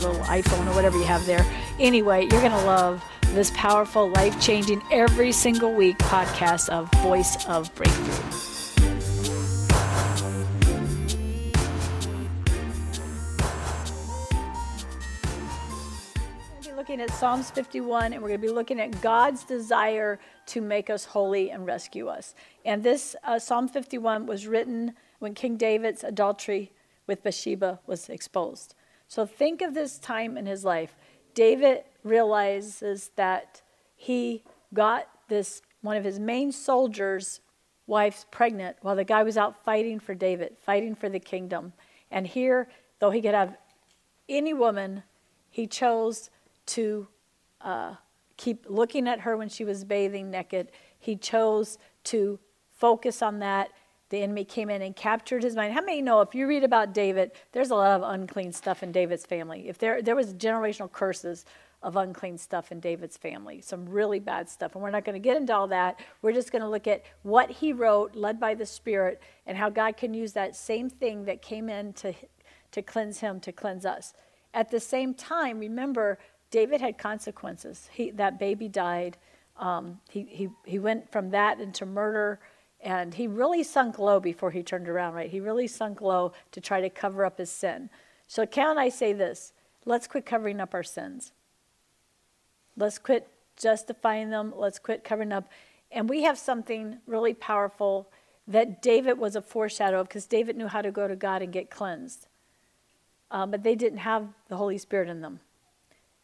your little iPhone or whatever you have there. Anyway, you're going to love this powerful, life changing, every single week podcast of Voice of Breakthrough. We're gonna be looking at Psalms 51 and we're going to be looking at God's desire to make us holy and rescue us. And this uh, Psalm 51 was written when King David's adultery with Bathsheba was exposed. So think of this time in his life. David realizes that he got this one of his main soldiers' wives pregnant while the guy was out fighting for David, fighting for the kingdom. And here, though he could have any woman, he chose to uh, keep looking at her when she was bathing naked. He chose to focus on that. The enemy came in and captured his mind. How many know if you read about David, there's a lot of unclean stuff in David's family. If there there was generational curses of unclean stuff in David's family, some really bad stuff. And we're not going to get into all that. We're just going to look at what he wrote, led by the Spirit, and how God can use that same thing that came in to, to cleanse him to cleanse us. At the same time, remember, David had consequences. He, that baby died. Um, he, he, he went from that into murder, and he really sunk low before he turned around, right? He really sunk low to try to cover up his sin. So, can I say this? Let's quit covering up our sins. Let's quit justifying them. Let's quit covering up. And we have something really powerful that David was a foreshadow of because David knew how to go to God and get cleansed. Um, but they didn't have the Holy Spirit in them.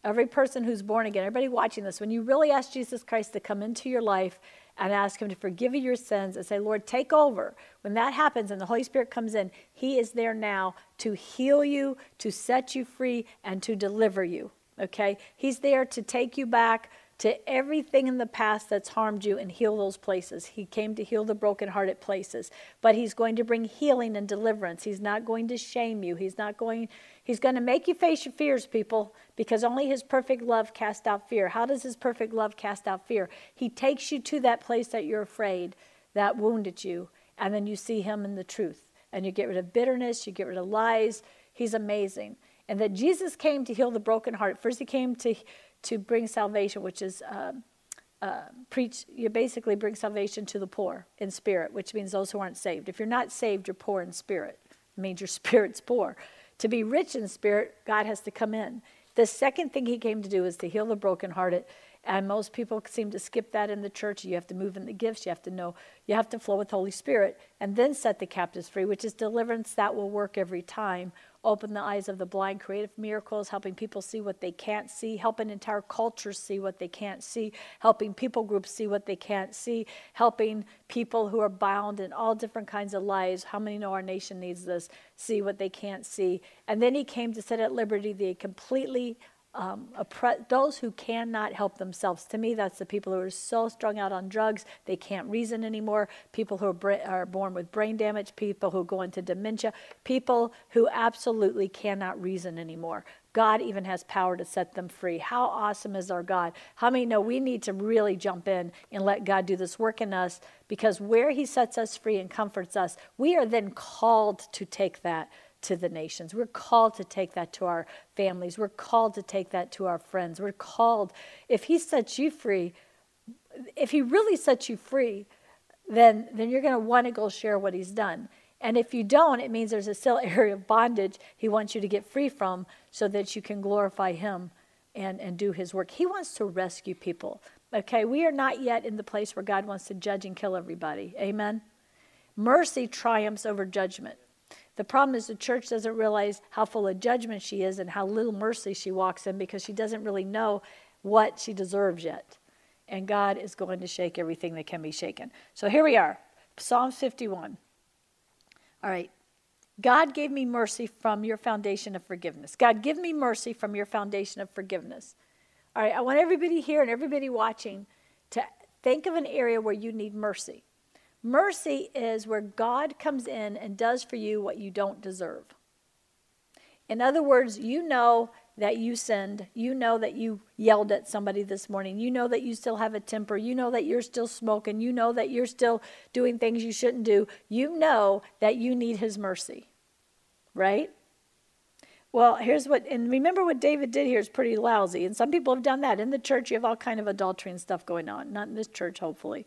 Every person who's born again, everybody watching this, when you really ask Jesus Christ to come into your life and ask Him to forgive you your sins and say, Lord, take over, when that happens and the Holy Spirit comes in, He is there now to heal you, to set you free, and to deliver you. Okay? He's there to take you back to everything in the past that's harmed you and heal those places. He came to heal the brokenhearted places, but he's going to bring healing and deliverance. He's not going to shame you. He's not going He's going to make you face your fears, people, because only his perfect love casts out fear. How does his perfect love cast out fear? He takes you to that place that you're afraid, that wounded you, and then you see him in the truth. And you get rid of bitterness, you get rid of lies. He's amazing. And that Jesus came to heal the broken heart. First, he came to to bring salvation, which is uh, uh, preach. You basically bring salvation to the poor in spirit, which means those who aren't saved. If you're not saved, you're poor in spirit. It means your spirit's poor. To be rich in spirit, God has to come in. The second thing he came to do is to heal the brokenhearted. And most people seem to skip that in the church. You have to move in the gifts. You have to know, you have to flow with Holy Spirit and then set the captives free, which is deliverance that will work every time open the eyes of the blind, creative miracles, helping people see what they can't see, helping entire cultures see what they can't see, helping people groups see what they can't see, helping people who are bound in all different kinds of lies. How many know our nation needs this? See what they can't see. And then he came to set at liberty the completely um, oppre- those who cannot help themselves. To me, that's the people who are so strung out on drugs they can't reason anymore. People who are, bra- are born with brain damage. People who go into dementia. People who absolutely cannot reason anymore. God even has power to set them free. How awesome is our God? How many know we need to really jump in and let God do this work in us because where He sets us free and comforts us, we are then called to take that to the nations. We're called to take that to our families. We're called to take that to our friends. We're called, if He sets you free, if He really sets you free, then, then you're going to want to go share what He's done. And if you don't, it means there's a still area of bondage He wants you to get free from so that you can glorify Him and, and do His work. He wants to rescue people. Okay, we are not yet in the place where God wants to judge and kill everybody. Amen? Mercy triumphs over judgment. The problem is the church doesn't realize how full of judgment she is and how little mercy she walks in because she doesn't really know what she deserves yet. And God is going to shake everything that can be shaken. So here we are, Psalm 51. All right. God gave me mercy from your foundation of forgiveness. God, give me mercy from your foundation of forgiveness. All right, I want everybody here and everybody watching to think of an area where you need mercy. Mercy is where God comes in and does for you what you don't deserve. In other words, you know that you sinned. You know that you yelled at somebody this morning. You know that you still have a temper. You know that you're still smoking. You know that you're still doing things you shouldn't do. You know that you need His mercy, right? Well, here's what, and remember what David did here is pretty lousy. And some people have done that. In the church, you have all kind of adultery and stuff going on. Not in this church, hopefully.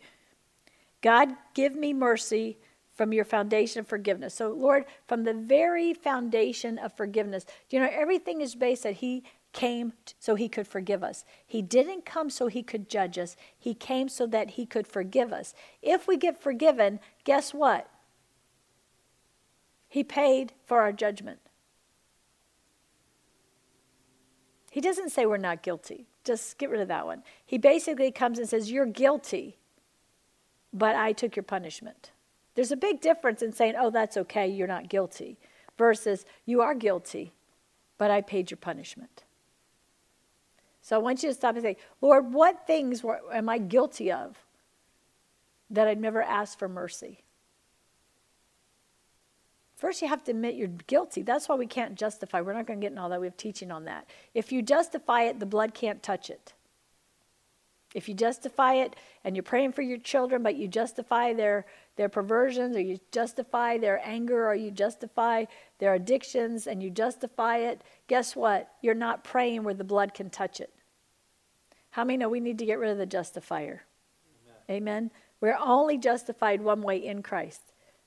God, give me mercy from your foundation of forgiveness. So, Lord, from the very foundation of forgiveness, do you know everything is based that He came so He could forgive us. He didn't come so He could judge us, He came so that He could forgive us. If we get forgiven, guess what? He paid for our judgment. He doesn't say we're not guilty. Just get rid of that one. He basically comes and says, You're guilty, but I took your punishment. There's a big difference in saying, oh, that's okay, you're not guilty, versus you are guilty, but I paid your punishment. So I want you to stop and say, Lord, what things were, am I guilty of that I've never asked for mercy? First, you have to admit you're guilty. That's why we can't justify. We're not going to get in all that. We have teaching on that. If you justify it, the blood can't touch it. If you justify it and you're praying for your children, but you justify their, their perversions or you justify their anger or you justify their addictions and you justify it, guess what? You're not praying where the blood can touch it. How many know we need to get rid of the justifier? Amen. Amen. We're only justified one way in Christ.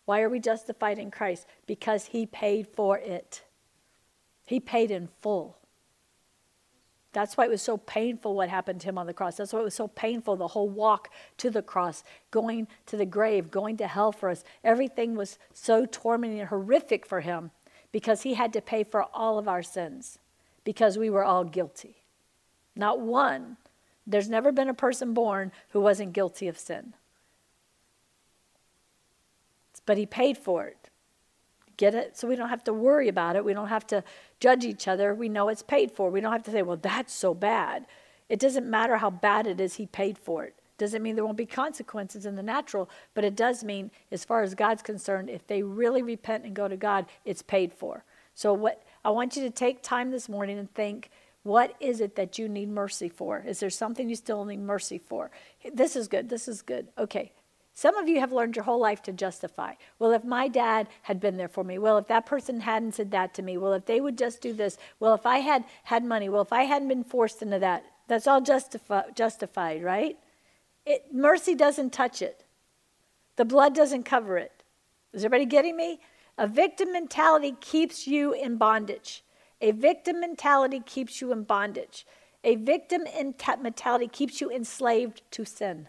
Why are we justified in Christ? Because he paid for it. He paid in full. That's why it was so painful what happened to him on the cross. That's why it was so painful the whole walk to the cross, going to the grave, going to hell for us. Everything was so tormenting and horrific for him because he had to pay for all of our sins because we were all guilty. Not one. There's never been a person born who wasn't guilty of sin. But he paid for it. Get it? So we don't have to worry about it. We don't have to judge each other. We know it's paid for. We don't have to say, well, that's so bad. It doesn't matter how bad it is, He paid for it. Doesn't mean there won't be consequences in the natural, but it does mean, as far as God's concerned, if they really repent and go to God, it's paid for. So, what I want you to take time this morning and think, what is it that you need mercy for? Is there something you still need mercy for? This is good. This is good. Okay, some of you have learned your whole life to justify. Well, if my dad had been there for me, well, if that person hadn't said that to me, well, if they would just do this, well, if I had had money, well, if I hadn't been forced into that, that's all justifi- justified, right? It, mercy doesn't touch it, the blood doesn't cover it. Is everybody getting me? A victim mentality keeps you in bondage. A victim mentality keeps you in bondage. A victim mentality keeps you enslaved to sin.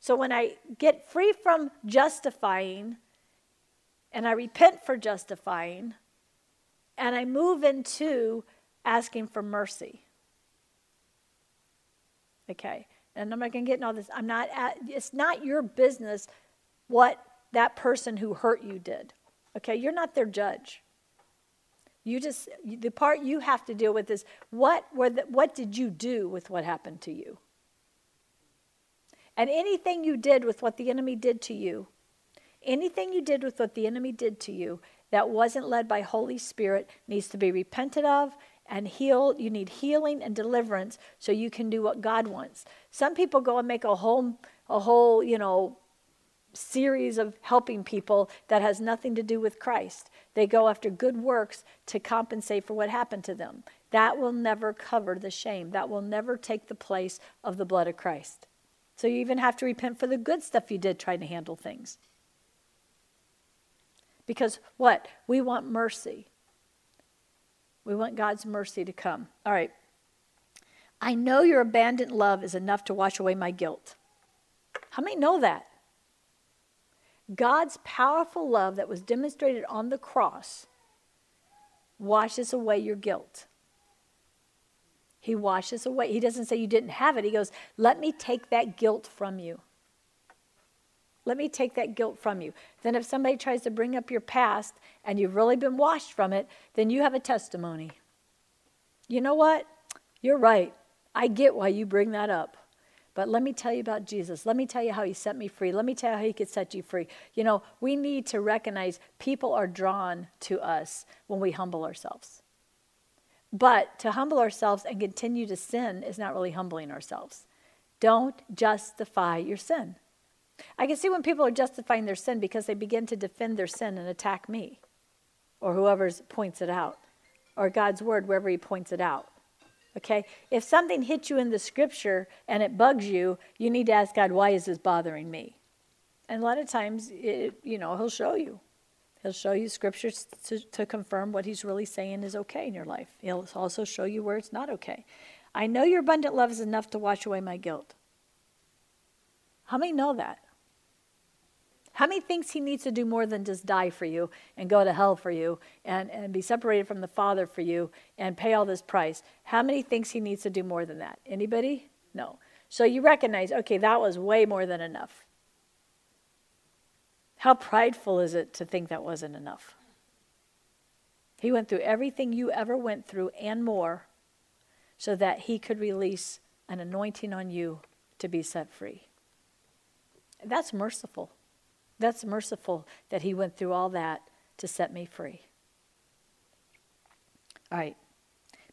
So when I get free from justifying and I repent for justifying and I move into asking for mercy. Okay. And I'm not going to get in all this. I'm not at, it's not your business what that person who hurt you did. Okay, you're not their judge. You just the part you have to deal with is what were the, what did you do with what happened to you? And anything you did with what the enemy did to you, anything you did with what the enemy did to you that wasn't led by Holy Spirit needs to be repented of and healed. You need healing and deliverance so you can do what God wants. Some people go and make a whole, a whole, you know, series of helping people that has nothing to do with Christ. They go after good works to compensate for what happened to them. That will never cover the shame. That will never take the place of the blood of Christ. So you even have to repent for the good stuff you did trying to handle things. Because what? We want mercy. We want God's mercy to come. All right. I know your abandoned love is enough to wash away my guilt. How many know that? God's powerful love that was demonstrated on the cross washes away your guilt. He washes away. He doesn't say you didn't have it. He goes, Let me take that guilt from you. Let me take that guilt from you. Then, if somebody tries to bring up your past and you've really been washed from it, then you have a testimony. You know what? You're right. I get why you bring that up. But let me tell you about Jesus. Let me tell you how he set me free. Let me tell you how he could set you free. You know, we need to recognize people are drawn to us when we humble ourselves. But to humble ourselves and continue to sin is not really humbling ourselves. Don't justify your sin. I can see when people are justifying their sin because they begin to defend their sin and attack me or whoever points it out or God's word wherever he points it out. Okay? If something hits you in the scripture and it bugs you, you need to ask God, why is this bothering me? And a lot of times, it, you know, he'll show you. He'll show you scriptures to, to confirm what he's really saying is okay in your life. He'll also show you where it's not okay. I know your abundant love is enough to wash away my guilt. How many know that? How many thinks he needs to do more than just die for you and go to hell for you and, and be separated from the Father for you and pay all this price? How many thinks he needs to do more than that? Anybody? No. So you recognize, okay, that was way more than enough. How prideful is it to think that wasn't enough? He went through everything you ever went through and more so that he could release an anointing on you to be set free. That's merciful. That's merciful that he went through all that to set me free. All right.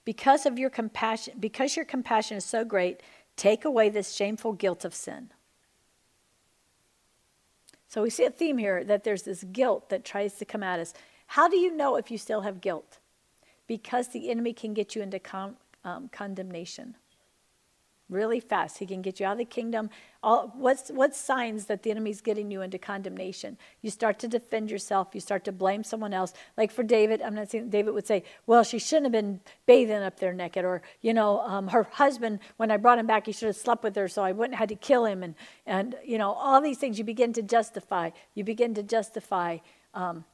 Because of your compassion, because your compassion is so great, take away this shameful guilt of sin. So we see a theme here that there's this guilt that tries to come at us. How do you know if you still have guilt? Because the enemy can get you into con- um, condemnation really fast. He can get you out of the kingdom. All, what's, what's signs that the enemy's getting you into condemnation? You start to defend yourself. You start to blame someone else. Like for David, I'm not saying David would say, well, she shouldn't have been bathing up there naked. Or, you know, um, her husband, when I brought him back, he should have slept with her, so I wouldn't have had to kill him. And, and you know, all these things you begin to justify. You begin to justify um,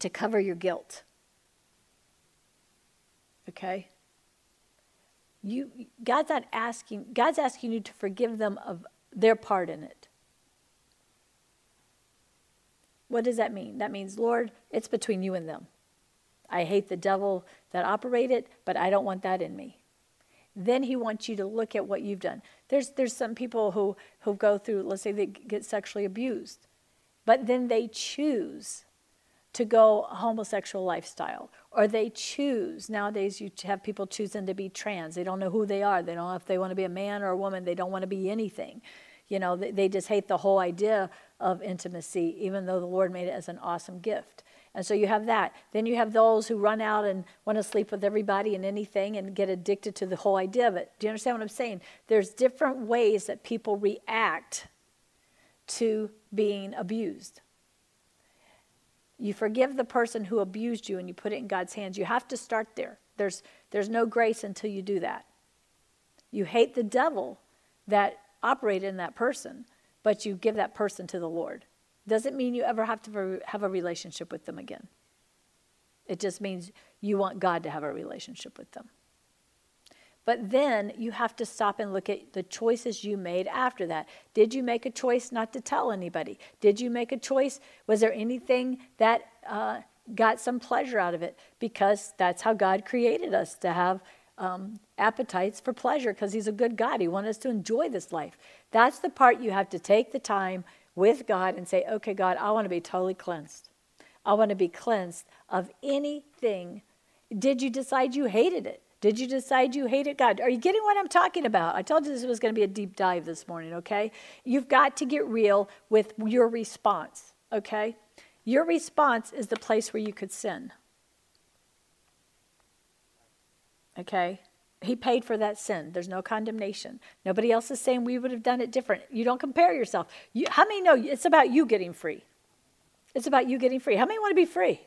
to cover your guilt. Okay? You God's not asking God's asking you to forgive them of their part in it. What does that mean? That means, Lord, it's between you and them. I hate the devil that operated, but I don't want that in me. Then he wants you to look at what you've done. There's there's some people who who go through, let's say they get sexually abused, but then they choose to go a homosexual lifestyle or they choose nowadays you have people choosing to be trans. They don't know who they are. They don't know if they want to be a man or a woman. They don't want to be anything. You know they, they just hate the whole idea of intimacy even though the lord made it as an awesome gift. And so you have that. Then you have those who run out and want to sleep with everybody and anything and get addicted to the whole idea of it. Do you understand what i'm saying? There's different ways that people react to being abused you forgive the person who abused you and you put it in God's hands. You have to start there. There's, there's no grace until you do that. You hate the devil that operated in that person, but you give that person to the Lord. Doesn't mean you ever have to have a relationship with them again. It just means you want God to have a relationship with them. But then you have to stop and look at the choices you made after that. Did you make a choice not to tell anybody? Did you make a choice? Was there anything that uh, got some pleasure out of it? Because that's how God created us to have um, appetites for pleasure because He's a good God. He wants us to enjoy this life. That's the part you have to take the time with God and say, okay, God, I want to be totally cleansed. I want to be cleansed of anything. Did you decide you hated it? Did you decide you hated God? Are you getting what I'm talking about? I told you this was going to be a deep dive this morning, okay? You've got to get real with your response, okay? Your response is the place where you could sin. Okay? He paid for that sin. There's no condemnation. Nobody else is saying we would have done it different. You don't compare yourself. You, how many know it's about you getting free? It's about you getting free. How many want to be free?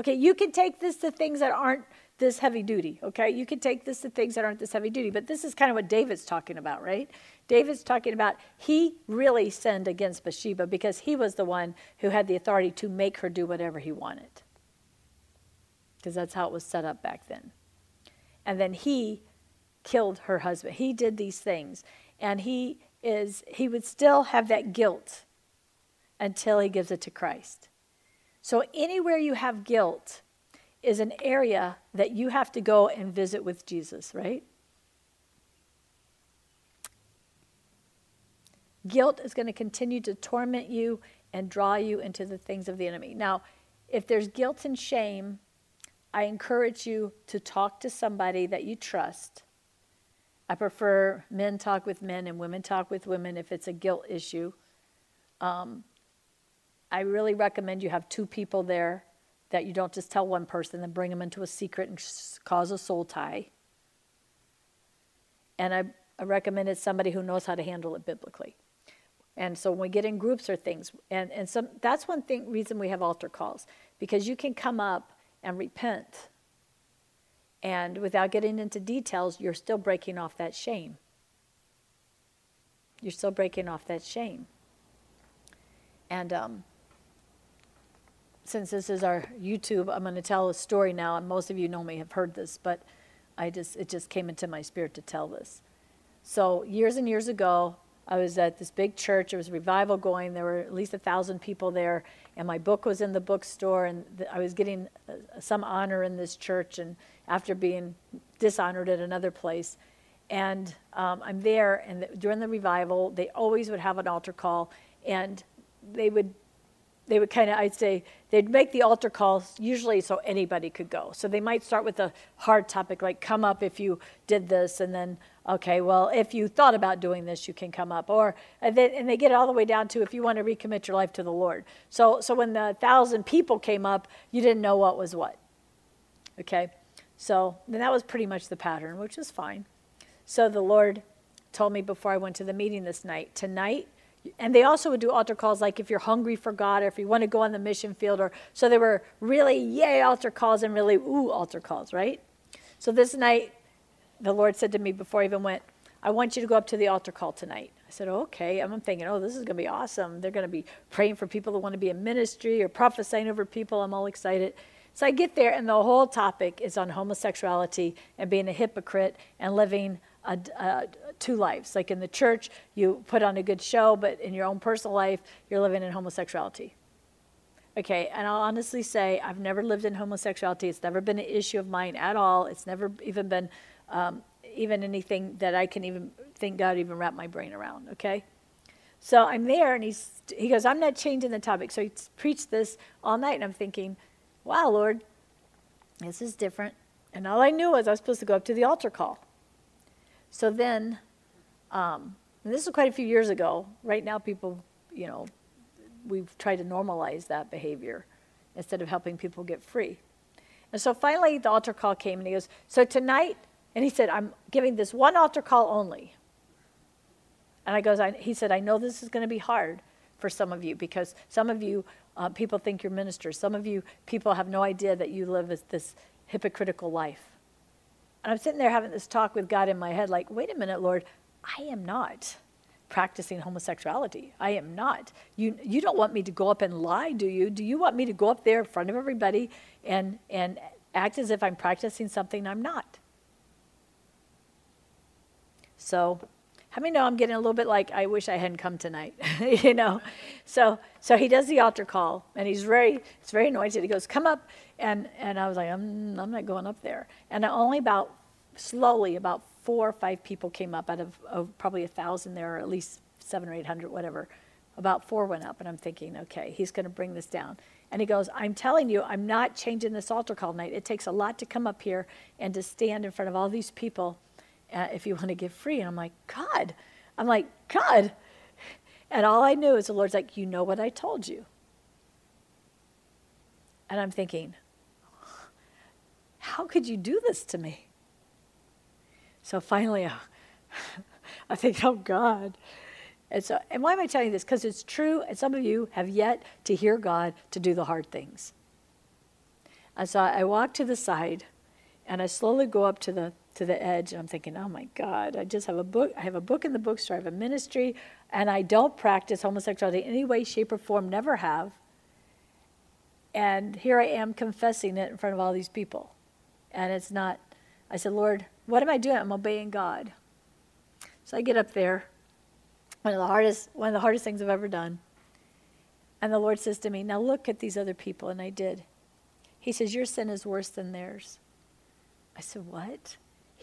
Okay, you can take this to things that aren't this heavy duty, okay? You can take this to things that aren't this heavy duty, but this is kind of what David's talking about, right? David's talking about he really sinned against Bathsheba because he was the one who had the authority to make her do whatever he wanted. Because that's how it was set up back then. And then he killed her husband. He did these things. And he is he would still have that guilt until he gives it to Christ. So anywhere you have guilt, is an area that you have to go and visit with Jesus, right? Guilt is going to continue to torment you and draw you into the things of the enemy. Now, if there's guilt and shame, I encourage you to talk to somebody that you trust. I prefer men talk with men and women talk with women if it's a guilt issue. Um, I really recommend you have two people there that you don't just tell one person and bring them into a secret and cause a soul tie. And I, I recommend it's somebody who knows how to handle it biblically. And so when we get in groups or things, and, and some, that's one thing, reason we have altar calls, because you can come up and repent. And without getting into details, you're still breaking off that shame. You're still breaking off that shame. And um, since this is our YouTube, I'm going to tell a story now, and most of you know me have heard this, but I just it just came into my spirit to tell this. So years and years ago, I was at this big church. There was a revival going. There were at least a thousand people there, and my book was in the bookstore. And I was getting uh, some honor in this church, and after being dishonored at another place, and um, I'm there. And during the revival, they always would have an altar call, and they would they would kind of, I'd say, they'd make the altar calls usually so anybody could go. So they might start with a hard topic like, come up if you did this, and then okay, well, if you thought about doing this, you can come up. Or and they, and they get it all the way down to if you want to recommit your life to the Lord. So so when the thousand people came up, you didn't know what was what. Okay, so then that was pretty much the pattern, which is fine. So the Lord told me before I went to the meeting this night, tonight. And they also would do altar calls like if you're hungry for God or if you want to go on the mission field or so they were really yay altar calls and really ooh altar calls, right? So this night the Lord said to me before I even went, I want you to go up to the altar call tonight. I said, okay. I'm thinking, oh, this is going to be awesome. They're going to be praying for people who want to be in ministry or prophesying over people. I'm all excited. So I get there, and the whole topic is on homosexuality and being a hypocrite and living a, a, two lives. Like in the church, you put on a good show, but in your own personal life, you're living in homosexuality. Okay, and I'll honestly say I've never lived in homosexuality. It's never been an issue of mine at all. It's never even been um, even anything that I can even think God even wrap my brain around. Okay, so I'm there, and he's he goes, I'm not changing the topic. So he preached this all night, and I'm thinking, Wow, Lord, this is different. And all I knew was I was supposed to go up to the altar call. So then, um, this was quite a few years ago. Right now, people, you know, we've tried to normalize that behavior instead of helping people get free. And so finally, the altar call came, and he goes, So tonight, and he said, I'm giving this one altar call only. And I goes, I, he said, I know this is going to be hard for some of you because some of you uh, people think you're ministers. Some of you people have no idea that you live this hypocritical life. And I'm sitting there having this talk with God in my head, like, wait a minute, Lord, I am not practicing homosexuality. I am not. You, you don't want me to go up and lie, do you? Do you want me to go up there in front of everybody and, and act as if I'm practicing something I'm not? So, how many know I'm getting a little bit like I wish I hadn't come tonight, you know? So, so he does the altar call, and he's very, it's very anointed. He goes, "Come up," and and I was like, "I'm, I'm not going up there." And only about slowly, about four or five people came up out of, of probably a thousand there, or at least seven or eight hundred, whatever. About four went up, and I'm thinking, okay, he's going to bring this down. And he goes, I'm telling you, I'm not changing this altar call night. It takes a lot to come up here and to stand in front of all these people uh, if you want to give free. And I'm like, God. I'm like, God. And all I knew is the Lord's like, You know what I told you. And I'm thinking, How could you do this to me? So finally, uh, I think, Oh God. And so, and why am I telling you this? Because it's true, and some of you have yet to hear God to do the hard things. And so I walk to the side, and I slowly go up to the to the edge and I'm thinking, oh my God, I just have a book. I have a book in the bookstore. I have a ministry, and I don't practice homosexuality in any way, shape, or form. Never have. And here I am confessing it in front of all these people, and it's not. I said, Lord, what am I doing? I'm obeying God. So I get up there. One of the hardest, one of the hardest things I've ever done. And the Lord says to me, Now look at these other people. And I did. He says, Your sin is worse than theirs. I said, What?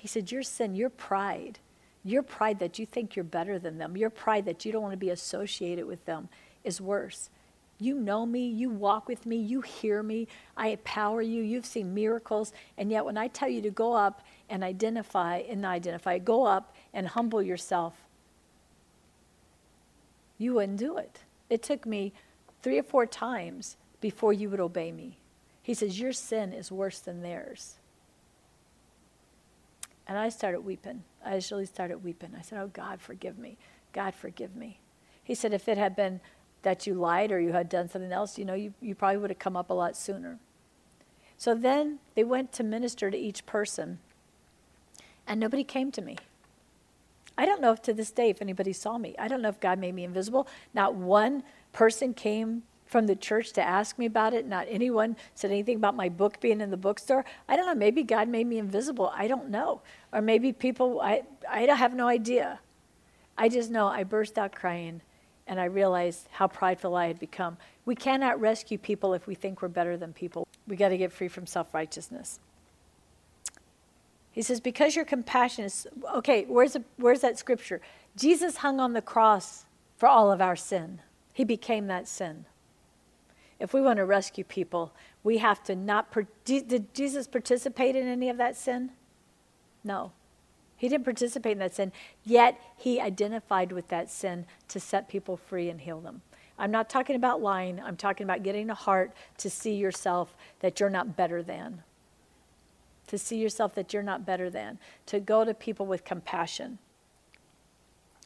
He said, Your sin, your pride, your pride that you think you're better than them, your pride that you don't want to be associated with them is worse. You know me, you walk with me, you hear me, I empower you, you've seen miracles, and yet when I tell you to go up and identify and identify, go up and humble yourself, you wouldn't do it. It took me three or four times before you would obey me. He says, Your sin is worse than theirs. And I started weeping. I actually started weeping. I said, Oh, God, forgive me. God, forgive me. He said, If it had been that you lied or you had done something else, you know, you, you probably would have come up a lot sooner. So then they went to minister to each person, and nobody came to me. I don't know if to this day if anybody saw me. I don't know if God made me invisible. Not one person came from the church to ask me about it. Not anyone said anything about my book being in the bookstore. I don't know. Maybe God made me invisible. I don't know. Or maybe people, I, I have no idea. I just know I burst out crying and I realized how prideful I had become. We cannot rescue people if we think we're better than people. We got to get free from self righteousness. He says, because your compassion is, okay, where's, the, where's that scripture? Jesus hung on the cross for all of our sin. He became that sin. If we want to rescue people, we have to not. Did Jesus participate in any of that sin? No. He didn't participate in that sin, yet he identified with that sin to set people free and heal them. I'm not talking about lying, I'm talking about getting a heart to see yourself that you're not better than to see yourself that you're not better than, to go to people with compassion.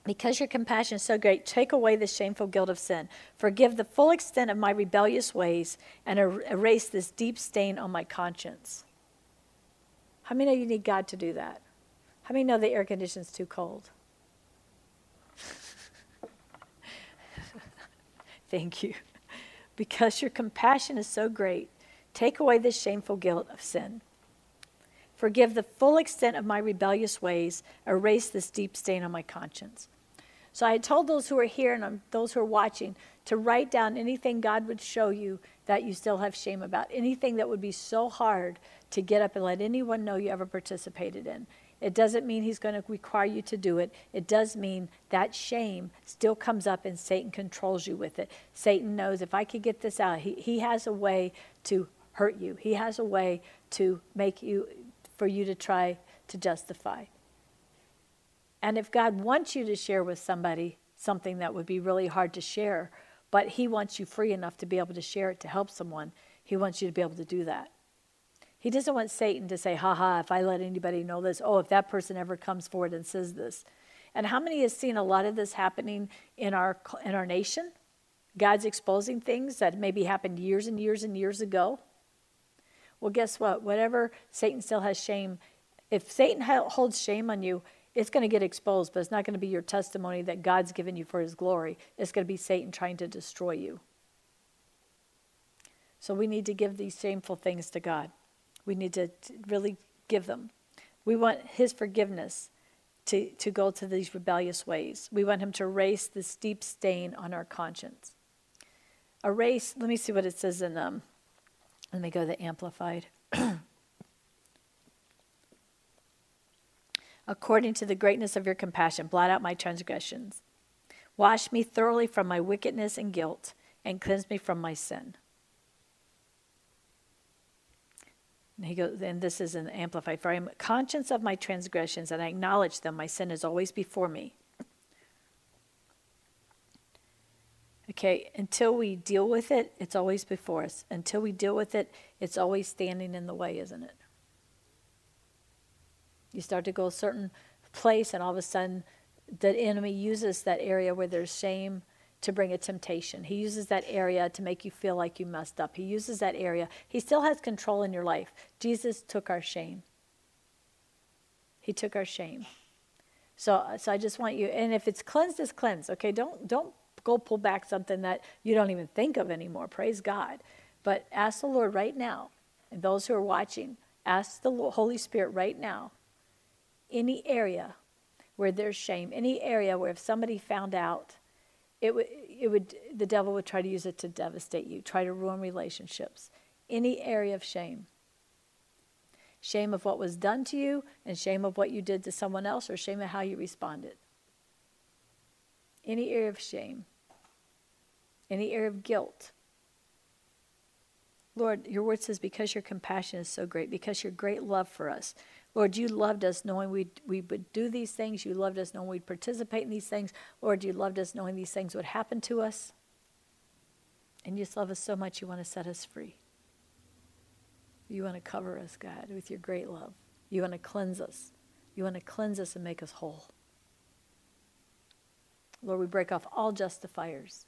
Because your compassion is so great, take away the shameful guilt of sin. Forgive the full extent of my rebellious ways and er- erase this deep stain on my conscience. How many know you need God to do that? How many know the air conditioning's too cold? Thank you. Because your compassion is so great, take away the shameful guilt of sin. Forgive the full extent of my rebellious ways. Erase this deep stain on my conscience. So I had told those who are here and um, those who are watching to write down anything God would show you that you still have shame about, anything that would be so hard to get up and let anyone know you ever participated in. It doesn't mean he's going to require you to do it. It does mean that shame still comes up and Satan controls you with it. Satan knows if I could get this out, he, he has a way to hurt you. He has a way to make you for you to try to justify. And if God wants you to share with somebody something that would be really hard to share, but He wants you free enough to be able to share it to help someone, He wants you to be able to do that. He doesn't want Satan to say, ha ha, if I let anybody know this, oh, if that person ever comes forward and says this. And how many has seen a lot of this happening in our, in our nation? God's exposing things that maybe happened years and years and years ago. Well, guess what? Whatever Satan still has shame, if Satan holds shame on you, it's going to get exposed, but it's not going to be your testimony that God's given you for his glory. It's going to be Satan trying to destroy you. So we need to give these shameful things to God. We need to really give them. We want his forgiveness to, to go to these rebellious ways. We want him to erase this deep stain on our conscience. Erase, let me see what it says in um, let me go to the Amplified. According to the greatness of your compassion, blot out my transgressions. Wash me thoroughly from my wickedness and guilt, and cleanse me from my sin. And he goes, and this is an amplified. For I am conscious of my transgressions, and I acknowledge them. My sin is always before me. Okay, until we deal with it, it's always before us. Until we deal with it, it's always standing in the way, isn't it? You start to go a certain place, and all of a sudden, the enemy uses that area where there's shame to bring a temptation. He uses that area to make you feel like you messed up. He uses that area. He still has control in your life. Jesus took our shame. He took our shame. So, so I just want you, and if it's cleansed, it's cleansed. Okay, don't don't go pull back something that you don't even think of anymore. Praise God. But ask the Lord right now, and those who are watching, ask the Holy Spirit right now, any area where there's shame, any area where if somebody found out, it would, it would, the devil would try to use it to devastate you, try to ruin relationships. any area of shame. Shame of what was done to you, and shame of what you did to someone else, or shame of how you responded. Any area of shame, any area of guilt. Lord, your word says, because your compassion is so great, because your great love for us. Lord, you loved us knowing we we would do these things. You loved us knowing we'd participate in these things. Lord, you loved us knowing these things would happen to us. And you just love us so much, you want to set us free. You want to cover us, God, with your great love. You want to cleanse us. You want to cleanse us and make us whole. Lord, we break off all justifiers.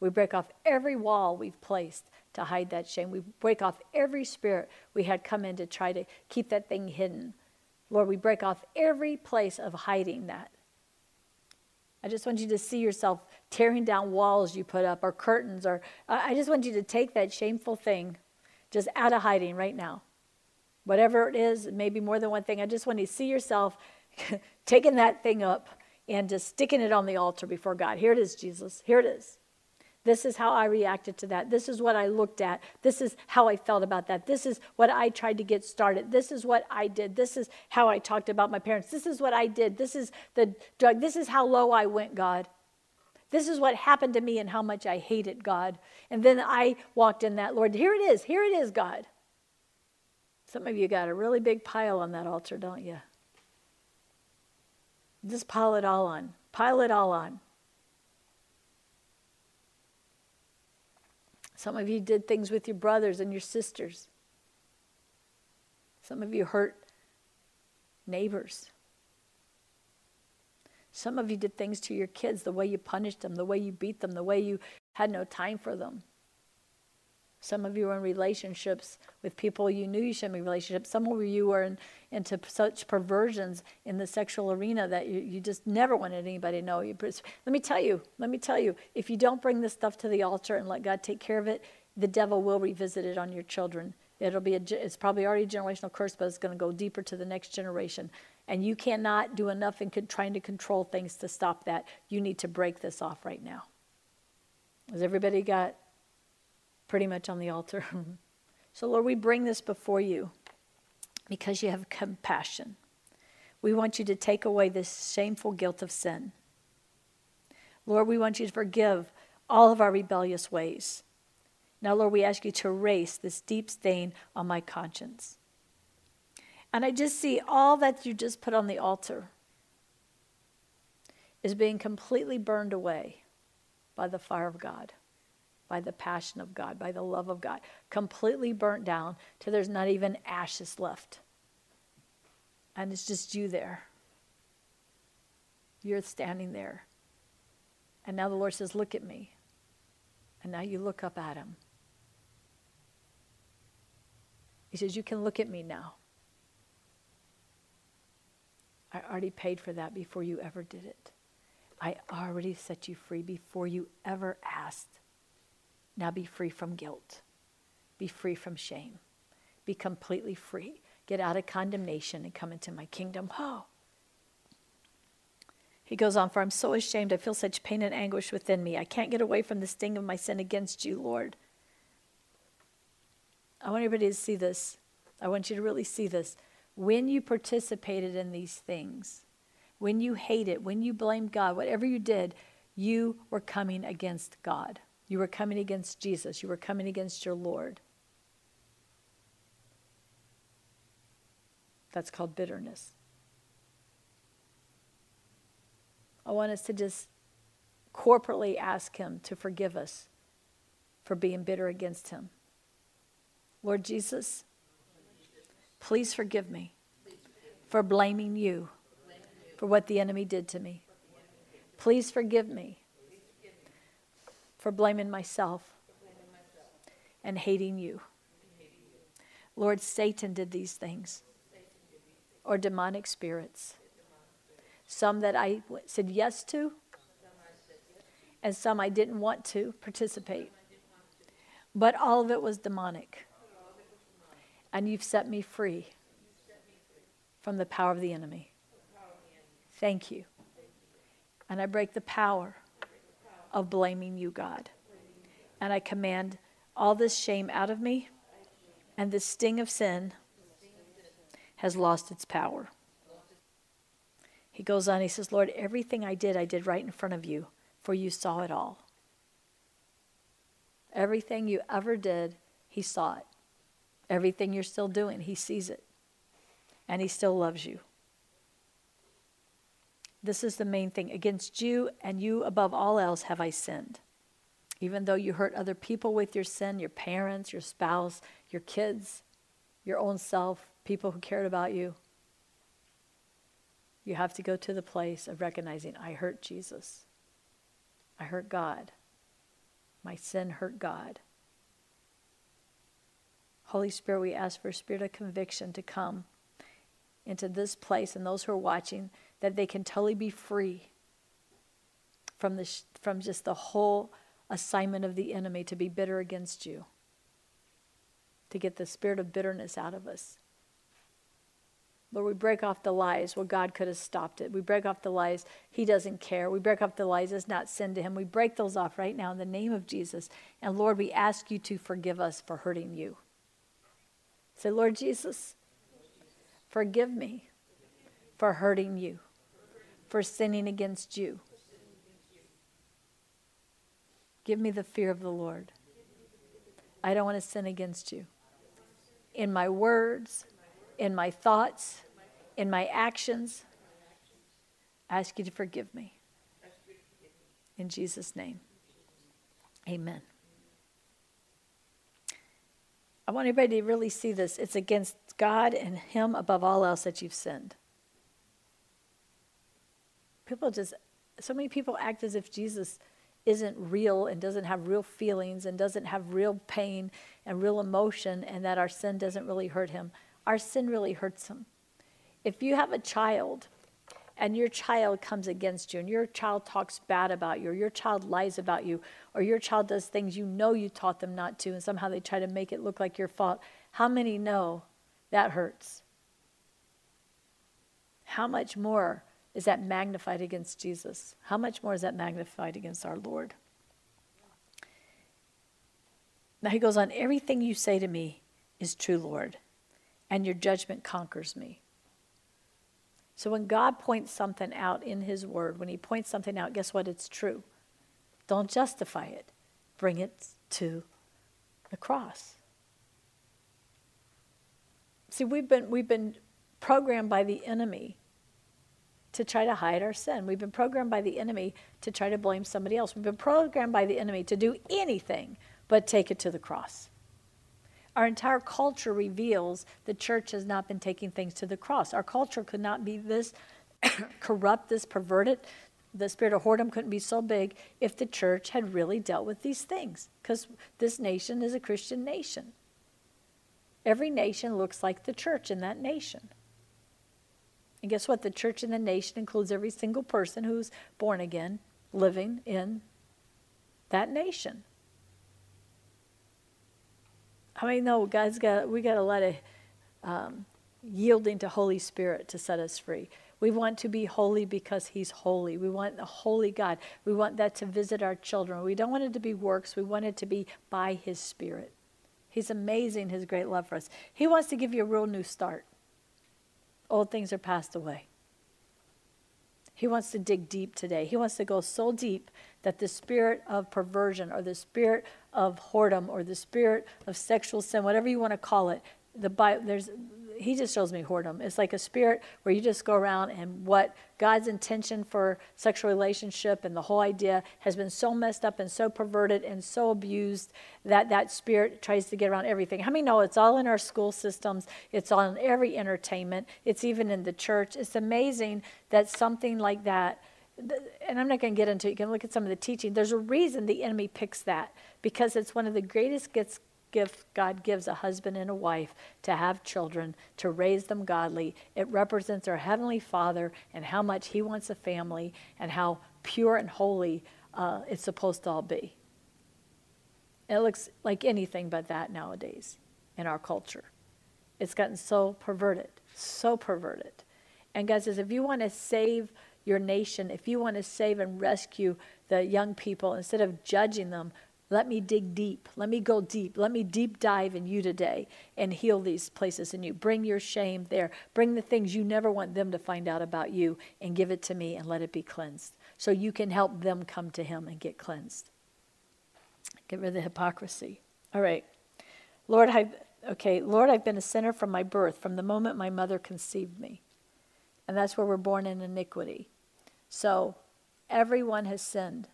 We break off every wall we've placed to hide that shame. We break off every spirit we had come in to try to keep that thing hidden. Lord, we break off every place of hiding that. I just want you to see yourself tearing down walls you put up or curtains, or I just want you to take that shameful thing just out of hiding right now. Whatever it is, maybe more than one thing. I just want you to see yourself taking that thing up and just sticking it on the altar before God. Here it is, Jesus. Here it is. This is how I reacted to that. This is what I looked at. This is how I felt about that. This is what I tried to get started. This is what I did. This is how I talked about my parents. This is what I did. This is the drug. This is how low I went, God. This is what happened to me and how much I hated God. And then I walked in that, Lord, here it is. Here it is, God. Some of you got a really big pile on that altar, don't you? Just pile it all on. Pile it all on. Some of you did things with your brothers and your sisters. Some of you hurt neighbors. Some of you did things to your kids, the way you punished them, the way you beat them, the way you had no time for them. Some of you were in relationships with people you knew you shouldn't be in relationships. Some of you were in, into such perversions in the sexual arena that you, you just never wanted anybody to know. You, let me tell you, let me tell you, if you don't bring this stuff to the altar and let God take care of it, the devil will revisit it on your children. It'll be a, it's probably already a generational curse, but it's going to go deeper to the next generation. And you cannot do enough in trying to control things to stop that. You need to break this off right now. Has everybody got pretty much on the altar? so, Lord, we bring this before you because you have compassion. We want you to take away this shameful guilt of sin. Lord, we want you to forgive all of our rebellious ways. Now, Lord, we ask you to erase this deep stain on my conscience. And I just see all that you just put on the altar is being completely burned away by the fire of God, by the passion of God, by the love of God. Completely burnt down till there's not even ashes left. And it's just you there. You're standing there. And now the Lord says, Look at me. And now you look up at him. He says, You can look at me now. I already paid for that before you ever did it. I already set you free before you ever asked. Now be free from guilt. Be free from shame. Be completely free. Get out of condemnation and come into my kingdom. Oh. He goes on, For I'm so ashamed. I feel such pain and anguish within me. I can't get away from the sting of my sin against you, Lord. I want everybody to see this. I want you to really see this. When you participated in these things, when you hated, when you blamed God, whatever you did, you were coming against God. You were coming against Jesus. You were coming against your Lord. That's called bitterness. I want us to just corporately ask Him to forgive us for being bitter against Him. Lord Jesus, please forgive me for blaming you for what the enemy did to me. Please forgive me for blaming myself and hating you. Lord, Satan did these things, or demonic spirits. Some that I said yes to, and some I didn't want to participate. But all of it was demonic and you've set me free from the power of the enemy. Thank you. And I break the power of blaming you, God. And I command all this shame out of me, and the sting of sin has lost its power. He goes on, he says, Lord, everything I did, I did right in front of you, for you saw it all. Everything you ever did, he saw it. Everything you're still doing, he sees it. And he still loves you. This is the main thing. Against you and you above all else have I sinned. Even though you hurt other people with your sin, your parents, your spouse, your kids, your own self, people who cared about you, you have to go to the place of recognizing I hurt Jesus. I hurt God. My sin hurt God. Holy Spirit, we ask for a spirit of conviction to come into this place and those who are watching that they can totally be free from, the, from just the whole assignment of the enemy to be bitter against you, to get the spirit of bitterness out of us. Lord, we break off the lies. Well, God could have stopped it. We break off the lies. He doesn't care. We break off the lies. It's not sin to Him. We break those off right now in the name of Jesus. And Lord, we ask you to forgive us for hurting you. Say, Lord Jesus, forgive me for hurting you for sinning against you. Give me the fear of the Lord. I don't want to sin against you. In my words, in my thoughts, in my actions, I ask you to forgive me. In Jesus' name, amen. I want everybody to really see this. It's against God and Him above all else that you've sinned people just, so many people act as if Jesus isn't real and doesn't have real feelings and doesn't have real pain and real emotion and that our sin doesn't really hurt him. Our sin really hurts him. If you have a child and your child comes against you and your child talks bad about you or your child lies about you or your child does things you know you taught them not to and somehow they try to make it look like your fault, how many know that hurts? How much more is that magnified against Jesus? How much more is that magnified against our Lord? Now he goes on, everything you say to me is true, Lord, and your judgment conquers me. So when God points something out in his word, when he points something out, guess what? It's true. Don't justify it, bring it to the cross. See, we've been, we've been programmed by the enemy to try to hide our sin. We've been programmed by the enemy to try to blame somebody else. We've been programmed by the enemy to do anything but take it to the cross. Our entire culture reveals the church has not been taking things to the cross. Our culture could not be this corrupt, this perverted. The spirit of whoredom couldn't be so big if the church had really dealt with these things, because this nation is a Christian nation. Every nation looks like the church in that nation. And guess what? The church in the nation includes every single person who's born again living in that nation. I mean, no, God's got we got a lot of um, yielding to Holy Spirit to set us free. We want to be holy because He's holy. We want a holy God. We want that to visit our children. We don't want it to be works. We want it to be by His Spirit. He's amazing, His great love for us. He wants to give you a real new start old things are passed away. He wants to dig deep today. He wants to go so deep that the spirit of perversion or the spirit of whoredom or the spirit of sexual sin, whatever you want to call it, the Bible, there's he just shows me whoredom. It's like a spirit where you just go around and what God's intention for sexual relationship and the whole idea has been so messed up and so perverted and so abused that that spirit tries to get around everything. How many know it's all in our school systems? It's on every entertainment. It's even in the church. It's amazing that something like that and I'm not going to get into it. You can look at some of the teaching. There's a reason the enemy picks that because it's one of the greatest gifts God gives a husband and a wife to have children, to raise them godly. It represents our Heavenly Father and how much He wants a family and how pure and holy uh, it's supposed to all be. It looks like anything but that nowadays in our culture. It's gotten so perverted, so perverted. And God says, if you want to save your nation, if you want to save and rescue the young people, instead of judging them, Let me dig deep. Let me go deep. Let me deep dive in you today and heal these places in you. Bring your shame there. Bring the things you never want them to find out about you and give it to me and let it be cleansed so you can help them come to Him and get cleansed. Get rid of the hypocrisy. All right. Lord, I've, okay, Lord, I've been a sinner from my birth, from the moment my mother conceived me. And that's where we're born in iniquity. So everyone has sinned.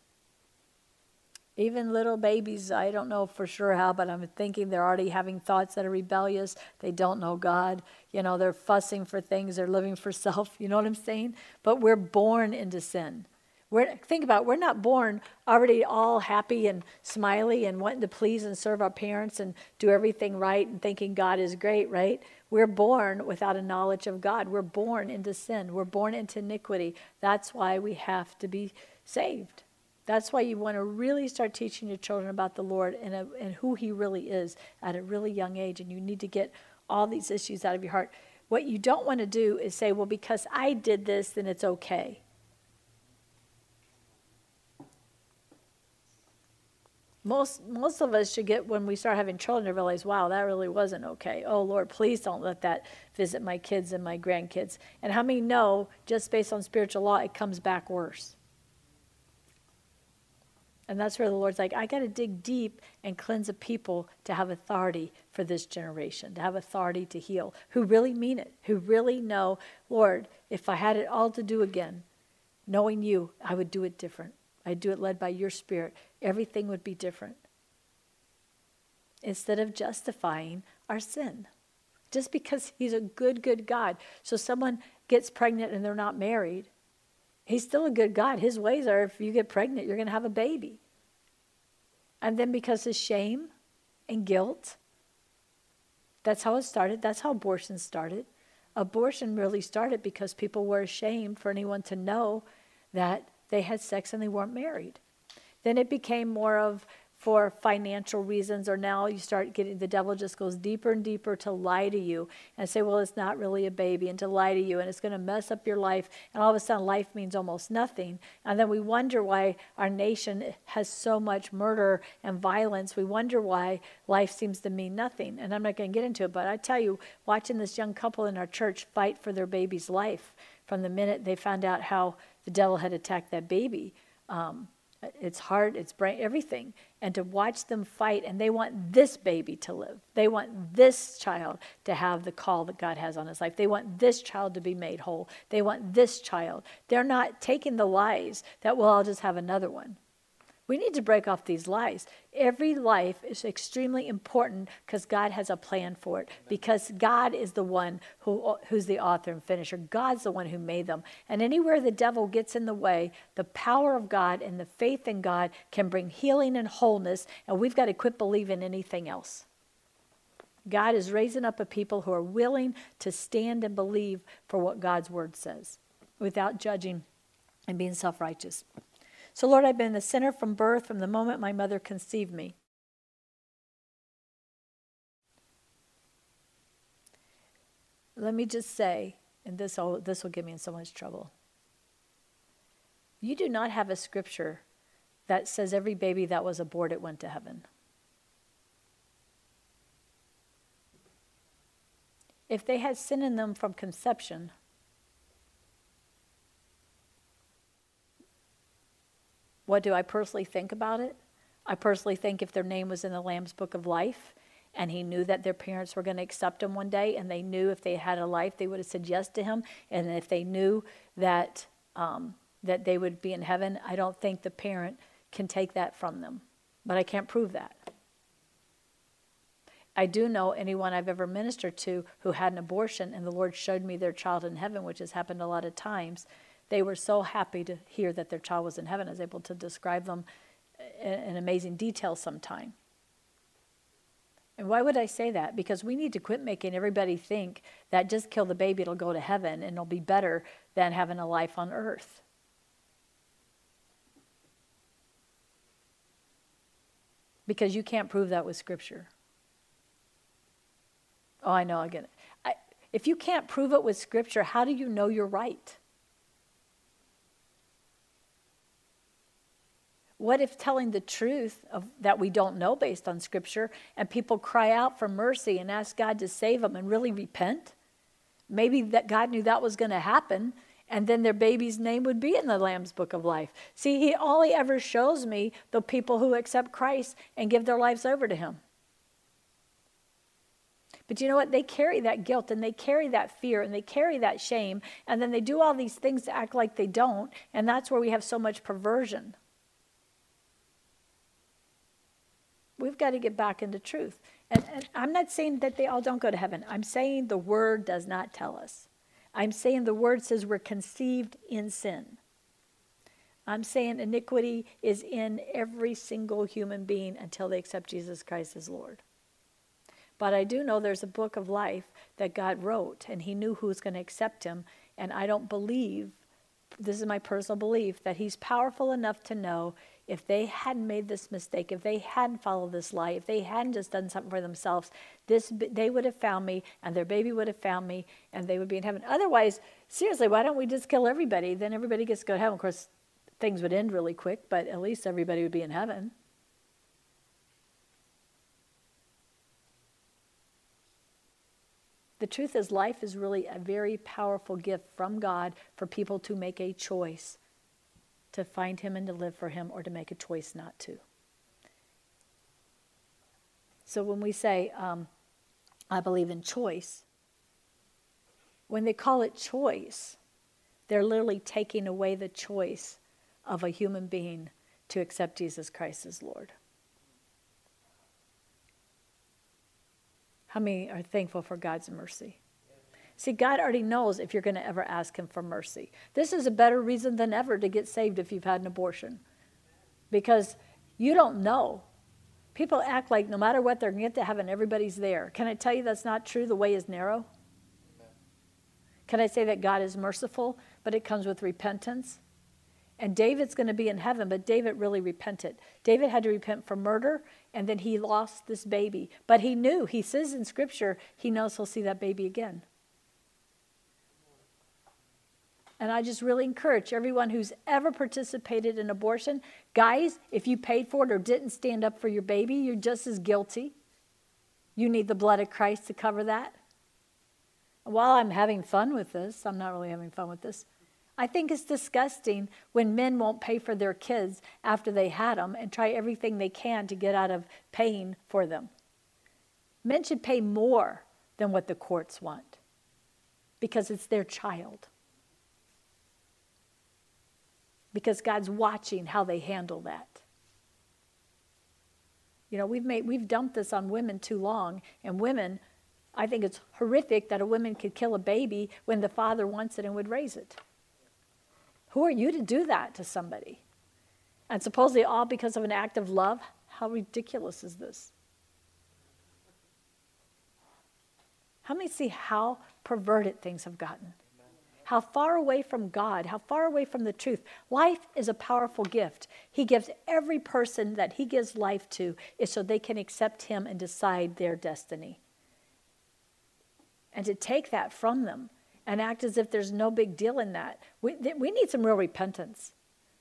Even little babies, I don't know for sure how, but I'm thinking they're already having thoughts that are rebellious. They don't know God. You know, they're fussing for things, they're living for self. You know what I'm saying? But we're born into sin. We're, think about it, we're not born already all happy and smiley and wanting to please and serve our parents and do everything right and thinking God is great, right? We're born without a knowledge of God. We're born into sin. We're born into iniquity. That's why we have to be saved. That's why you want to really start teaching your children about the Lord and, a, and who He really is at a really young age. And you need to get all these issues out of your heart. What you don't want to do is say, well, because I did this, then it's okay. Most, most of us should get when we start having children to realize, wow, that really wasn't okay. Oh, Lord, please don't let that visit my kids and my grandkids. And how many know, just based on spiritual law, it comes back worse? And that's where the Lord's like, I got to dig deep and cleanse a people to have authority for this generation, to have authority to heal, who really mean it, who really know, Lord, if I had it all to do again, knowing you, I would do it different. I'd do it led by your spirit. Everything would be different. Instead of justifying our sin. Just because he's a good, good God. So someone gets pregnant and they're not married, He's still a good God. His ways are if you get pregnant, you're going to have a baby. And then because of shame and guilt, that's how it started. That's how abortion started. Abortion really started because people were ashamed for anyone to know that they had sex and they weren't married. Then it became more of for financial reasons, or now you start getting the devil just goes deeper and deeper to lie to you and say, well, it's not really a baby, and to lie to you, and it's going to mess up your life. And all of a sudden, life means almost nothing. And then we wonder why our nation has so much murder and violence. We wonder why life seems to mean nothing. And I'm not going to get into it, but I tell you, watching this young couple in our church fight for their baby's life from the minute they found out how the devil had attacked that baby. Um, it's heart, it's brain, everything. And to watch them fight, and they want this baby to live. They want this child to have the call that God has on his life. They want this child to be made whole. They want this child. They're not taking the lies that, well, I'll just have another one. We need to break off these lies. Every life is extremely important because God has a plan for it. Because God is the one who, who's the author and finisher. God's the one who made them. And anywhere the devil gets in the way, the power of God and the faith in God can bring healing and wholeness. And we've got to quit believing anything else. God is raising up a people who are willing to stand and believe for what God's word says without judging and being self righteous. So, Lord, I've been a sinner from birth, from the moment my mother conceived me. Let me just say, and this will, this will get me in so much trouble. You do not have a scripture that says every baby that was aborted went to heaven. If they had sin in them from conception, What do I personally think about it? I personally think if their name was in the Lamb's Book of Life and he knew that their parents were going to accept him one day and they knew if they had a life they would have said yes to him and if they knew that um, that they would be in heaven, I don't think the parent can take that from them. But I can't prove that. I do know anyone I've ever ministered to who had an abortion and the Lord showed me their child in heaven, which has happened a lot of times they were so happy to hear that their child was in heaven. I was able to describe them in amazing detail sometime. And why would I say that? Because we need to quit making everybody think that just kill the baby, it'll go to heaven and it'll be better than having a life on earth. Because you can't prove that with Scripture. Oh, I know, it. I, if you can't prove it with Scripture, how do you know you're right? What if telling the truth of, that we don't know based on Scripture and people cry out for mercy and ask God to save them and really repent? Maybe that God knew that was going to happen, and then their baby's name would be in the Lamb's Book of Life. See, he all he ever shows me the people who accept Christ and give their lives over to Him. But you know what? They carry that guilt and they carry that fear and they carry that shame, and then they do all these things to act like they don't, and that's where we have so much perversion. We've got to get back into truth. And, and, I'm not saying that they all don't go to heaven. I'm saying the word does not tell us. I'm saying the word says we're conceived in sin. I'm saying iniquity is in every single human being until they accept Jesus Christ as Lord. But I do know there's a book of life that God wrote, and He knew who was going to accept Him. And I don't believe, this is my personal belief, that He's powerful enough to know if they hadn't made this mistake, if they hadn't followed this lie, if they hadn't just done something for themselves, this they would have found me, and their baby would have found me, and they would be in heaven. Otherwise, seriously, why don't we just kill everybody? Then everybody gets to go to heaven. Of course, things would end really quick, but at least everybody would be in heaven. The truth is, life is really a very powerful gift from God for people to make a choice to find Him and to live for Him or to make a choice not to. So when we say, um, I believe in choice, when they call it choice, they're literally taking away the choice of a human being to accept Jesus Christ as Lord. How many are thankful for God's mercy? See, God already knows if you're going to ever ask Him for mercy. This is a better reason than ever to get saved if you've had an abortion. Because you don't know. People act like no matter what, they're going to get to heaven, everybody's there. Can I tell you that's not true? The way is narrow. Can I say that God is merciful, but it comes with repentance? And David's going to be in heaven, but David really repented. David had to repent for murder, and then he lost this baby. But he knew, he says in Scripture, he knows he'll see that baby again. And I just really encourage everyone who's ever participated in abortion guys, if you paid for it or didn't stand up for your baby, you're just as guilty. You need the blood of Christ to cover that. While I'm having fun with this, I'm not really having fun with this. I think it's disgusting when men won't pay for their kids after they had them and try everything they can to get out of paying for them. Men should pay more than what the courts want because it's their child because God's watching how they handle that. You know, we've made we've dumped this on women too long, and women, I think it's horrific that a woman could kill a baby when the father wants it and would raise it. Who are you to do that to somebody? And supposedly all because of an act of love? How ridiculous is this? How many see how perverted things have gotten? How far away from God, how far away from the truth. Life is a powerful gift. He gives every person that He gives life to is so they can accept Him and decide their destiny. And to take that from them and act as if there's no big deal in that, we, we need some real repentance.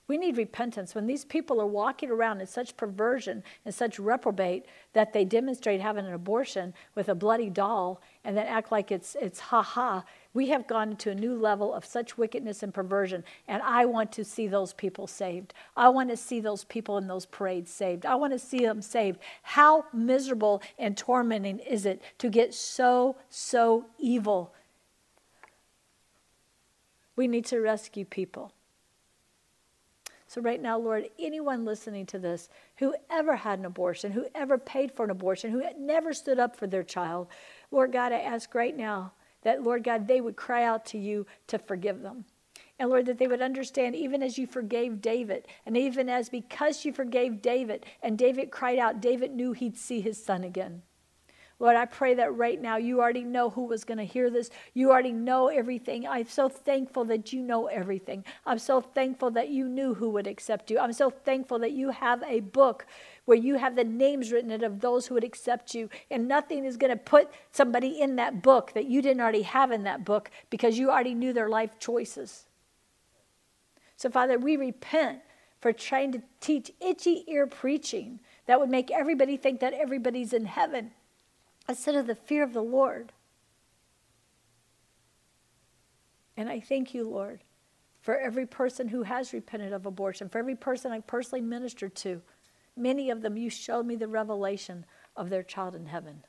We need repentance. When these people are walking around in such perversion and such reprobate that they demonstrate having an abortion with a bloody doll and then act like it's, it's ha ha, we have gone to a new level of such wickedness and perversion. And I want to see those people saved. I want to see those people in those parades saved. I want to see them saved. How miserable and tormenting is it to get so, so evil? We need to rescue people. So, right now, Lord, anyone listening to this who ever had an abortion, who ever paid for an abortion, who never stood up for their child, Lord God, I ask right now that, Lord God, they would cry out to you to forgive them. And Lord, that they would understand, even as you forgave David, and even as because you forgave David, and David cried out, David knew he'd see his son again. Lord, I pray that right now you already know who was going to hear this. You already know everything. I'm so thankful that you know everything. I'm so thankful that you knew who would accept you. I'm so thankful that you have a book where you have the names written in of those who would accept you. And nothing is going to put somebody in that book that you didn't already have in that book because you already knew their life choices. So, Father, we repent for trying to teach itchy ear preaching that would make everybody think that everybody's in heaven instead of the fear of the Lord. And I thank you, Lord, for every person who has repented of abortion, for every person I personally ministered to. Many of them, you showed me the revelation of their child in heaven.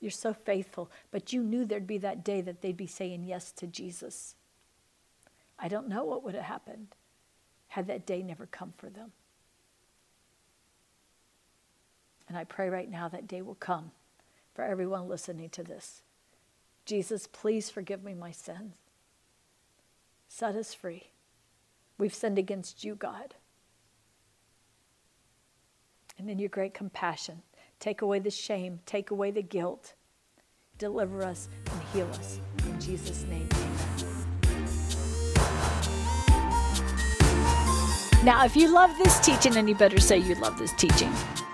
You're so faithful, but you knew there'd be that day that they'd be saying yes to Jesus. I don't know what would have happened had that day never come for them. And I pray right now that day will come for everyone listening to this. Jesus, please forgive me my sins. Set us free. We've sinned against you, God. And in your great compassion, take away the shame, take away the guilt, deliver us and heal us. In Jesus' name, amen. Now, if you love this teaching, and you better say you love this teaching,